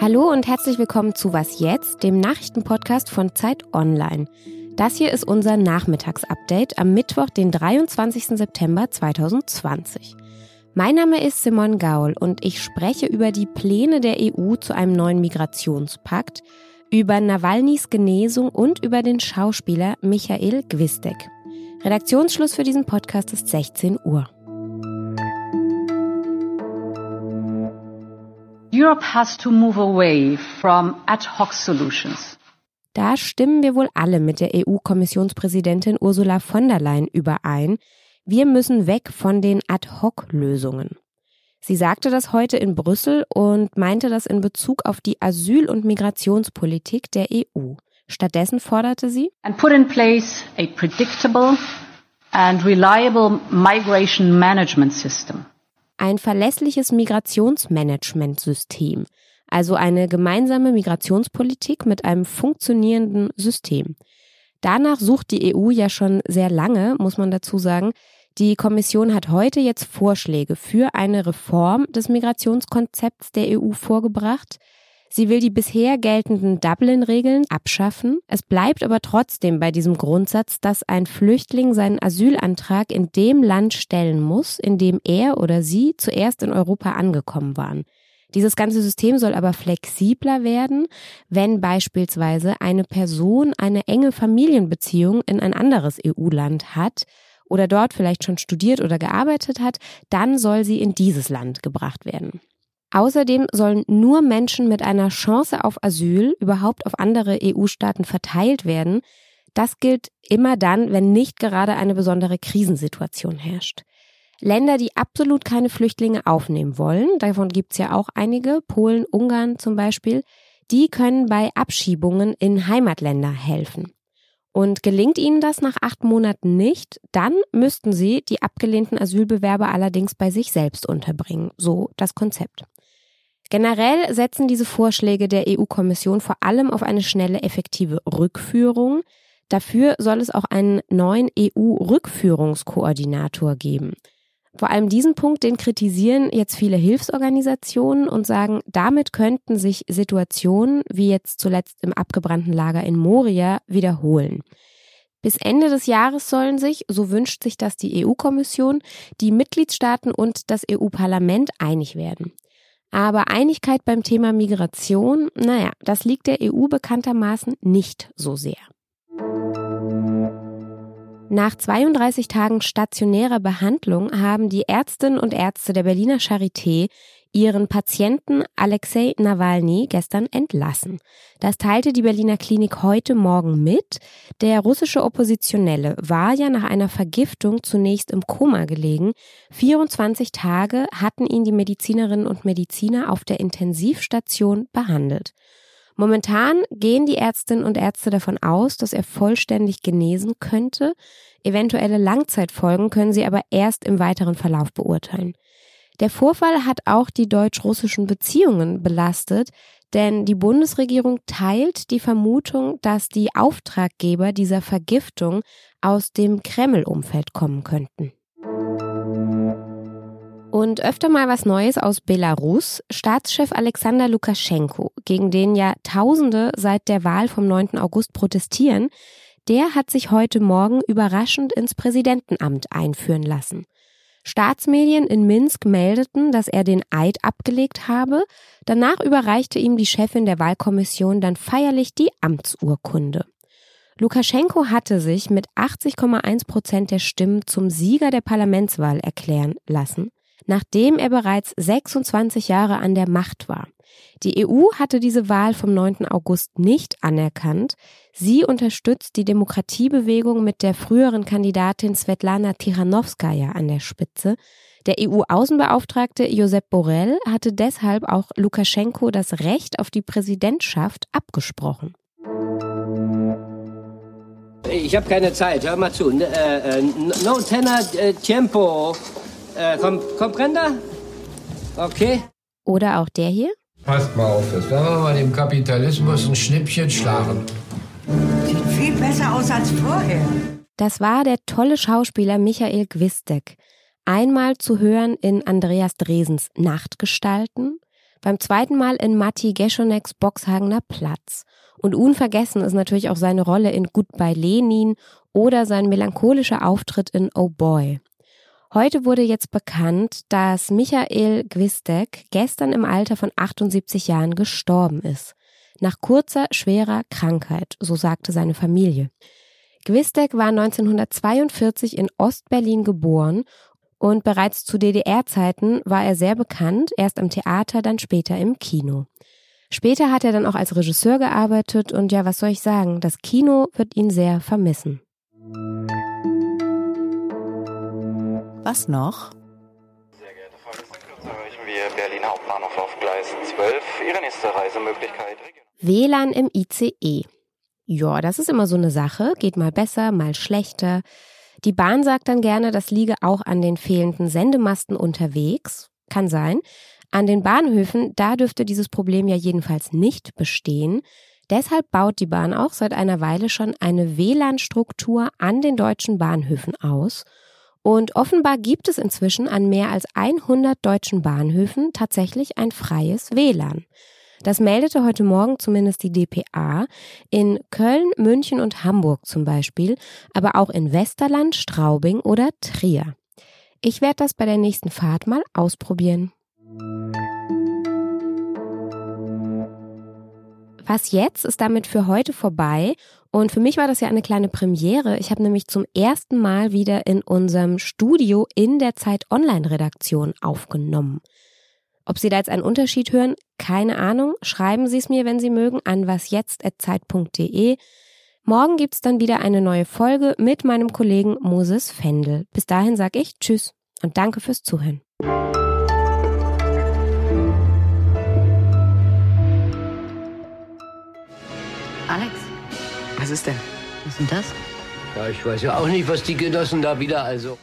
Hallo und herzlich willkommen zu Was jetzt, dem Nachrichtenpodcast von Zeit Online. Das hier ist unser Nachmittagsupdate am Mittwoch, den 23. September 2020. Mein Name ist Simon Gaul und ich spreche über die Pläne der EU zu einem neuen Migrationspakt, über Nawalnys Genesung und über den Schauspieler Michael Gwistek. Redaktionsschluss für diesen Podcast ist 16 Uhr. Europe has to move away from ad hoc solutions. Da stimmen wir wohl alle mit der EU-Kommissionspräsidentin Ursula von der Leyen überein. Wir müssen weg von den Ad-hoc-Lösungen. Sie sagte das heute in Brüssel und meinte das in Bezug auf die Asyl- und Migrationspolitik der EU. Stattdessen forderte sie and put in place a predictable and reliable migration management system ein verlässliches Migrationsmanagementsystem, also eine gemeinsame Migrationspolitik mit einem funktionierenden System. Danach sucht die EU ja schon sehr lange, muss man dazu sagen. Die Kommission hat heute jetzt Vorschläge für eine Reform des Migrationskonzepts der EU vorgebracht. Sie will die bisher geltenden Dublin-Regeln abschaffen. Es bleibt aber trotzdem bei diesem Grundsatz, dass ein Flüchtling seinen Asylantrag in dem Land stellen muss, in dem er oder sie zuerst in Europa angekommen waren. Dieses ganze System soll aber flexibler werden, wenn beispielsweise eine Person eine enge Familienbeziehung in ein anderes EU-Land hat oder dort vielleicht schon studiert oder gearbeitet hat, dann soll sie in dieses Land gebracht werden. Außerdem sollen nur Menschen mit einer Chance auf Asyl überhaupt auf andere EU-Staaten verteilt werden. Das gilt immer dann, wenn nicht gerade eine besondere Krisensituation herrscht. Länder, die absolut keine Flüchtlinge aufnehmen wollen, davon gibt's ja auch einige, Polen, Ungarn zum Beispiel, die können bei Abschiebungen in Heimatländer helfen. Und gelingt ihnen das nach acht Monaten nicht, dann müssten sie die abgelehnten Asylbewerber allerdings bei sich selbst unterbringen. So das Konzept. Generell setzen diese Vorschläge der EU-Kommission vor allem auf eine schnelle, effektive Rückführung. Dafür soll es auch einen neuen EU-Rückführungskoordinator geben. Vor allem diesen Punkt, den kritisieren jetzt viele Hilfsorganisationen und sagen, damit könnten sich Situationen wie jetzt zuletzt im abgebrannten Lager in Moria wiederholen. Bis Ende des Jahres sollen sich, so wünscht sich das die EU-Kommission, die Mitgliedstaaten und das EU-Parlament einig werden. Aber Einigkeit beim Thema Migration, naja, das liegt der EU bekanntermaßen nicht so sehr. Nach 32 Tagen stationärer Behandlung haben die Ärztinnen und Ärzte der Berliner Charité ihren Patienten Alexei Nawalny gestern entlassen. Das teilte die Berliner Klinik heute Morgen mit. Der russische Oppositionelle war ja nach einer Vergiftung zunächst im Koma gelegen. 24 Tage hatten ihn die Medizinerinnen und Mediziner auf der Intensivstation behandelt. Momentan gehen die Ärztinnen und Ärzte davon aus, dass er vollständig genesen könnte. Eventuelle Langzeitfolgen können sie aber erst im weiteren Verlauf beurteilen. Der Vorfall hat auch die deutsch-russischen Beziehungen belastet, denn die Bundesregierung teilt die Vermutung, dass die Auftraggeber dieser Vergiftung aus dem Kreml-Umfeld kommen könnten. Und öfter mal was Neues aus Belarus. Staatschef Alexander Lukaschenko, gegen den ja Tausende seit der Wahl vom 9. August protestieren, der hat sich heute Morgen überraschend ins Präsidentenamt einführen lassen. Staatsmedien in Minsk meldeten, dass er den Eid abgelegt habe. Danach überreichte ihm die Chefin der Wahlkommission dann feierlich die Amtsurkunde. Lukaschenko hatte sich mit 80,1 Prozent der Stimmen zum Sieger der Parlamentswahl erklären lassen, nachdem er bereits 26 Jahre an der Macht war. Die EU hatte diese Wahl vom 9. August nicht anerkannt. Sie unterstützt die Demokratiebewegung mit der früheren Kandidatin Svetlana Tichanowskaja an der Spitze. Der EU-Außenbeauftragte Josep Borrell hatte deshalb auch Lukaschenko das Recht auf die Präsidentschaft abgesprochen. Ich habe keine Zeit, hör mal zu. Äh, äh, no tenor äh, comprenda? Okay. Oder auch der hier? Passt mal auf, das werden wir mal dem Kapitalismus ein Schnippchen schlagen. Sieht viel besser aus als vorher. Das war der tolle Schauspieler Michael Gwistek. Einmal zu hören in Andreas Dresens Nachtgestalten, beim zweiten Mal in Matti Geschoneks Boxhagener Platz. Und unvergessen ist natürlich auch seine Rolle in Goodbye Lenin oder sein melancholischer Auftritt in Oh Boy. Heute wurde jetzt bekannt, dass Michael Gwistek gestern im Alter von 78 Jahren gestorben ist. Nach kurzer, schwerer Krankheit, so sagte seine Familie. Gwistek war 1942 in Ostberlin geboren und bereits zu DDR-Zeiten war er sehr bekannt, erst am Theater, dann später im Kino. Später hat er dann auch als Regisseur gearbeitet und ja, was soll ich sagen, das Kino wird ihn sehr vermissen. Was noch? Sehr geehrte Fahrgäste, erreichen wir Berlin Hauptbahnhof auf Gleis 12. Ihre nächste Reisemöglichkeit. WLAN im ICE. Ja, das ist immer so eine Sache, geht mal besser, mal schlechter. Die Bahn sagt dann gerne, das liege auch an den fehlenden Sendemasten unterwegs. Kann sein. An den Bahnhöfen, da dürfte dieses Problem ja jedenfalls nicht bestehen. Deshalb baut die Bahn auch seit einer Weile schon eine WLAN-Struktur an den deutschen Bahnhöfen aus. Und offenbar gibt es inzwischen an mehr als 100 deutschen Bahnhöfen tatsächlich ein freies WLAN. Das meldete heute Morgen zumindest die DPA in Köln, München und Hamburg zum Beispiel, aber auch in Westerland, Straubing oder Trier. Ich werde das bei der nächsten Fahrt mal ausprobieren. Was jetzt ist damit für heute vorbei und für mich war das ja eine kleine Premiere. Ich habe nämlich zum ersten Mal wieder in unserem Studio in der Zeit Online-Redaktion aufgenommen. Ob Sie da jetzt einen Unterschied hören, keine Ahnung. Schreiben Sie es mir, wenn Sie mögen, an wasjetzt.zeit.de. Morgen gibt's dann wieder eine neue Folge mit meinem Kollegen Moses Fendel. Bis dahin sage ich Tschüss und danke fürs Zuhören. Alex, Was ist denn? was ist denn das? Ja, ich weiß ja auch nicht, was die Genossen da wieder also.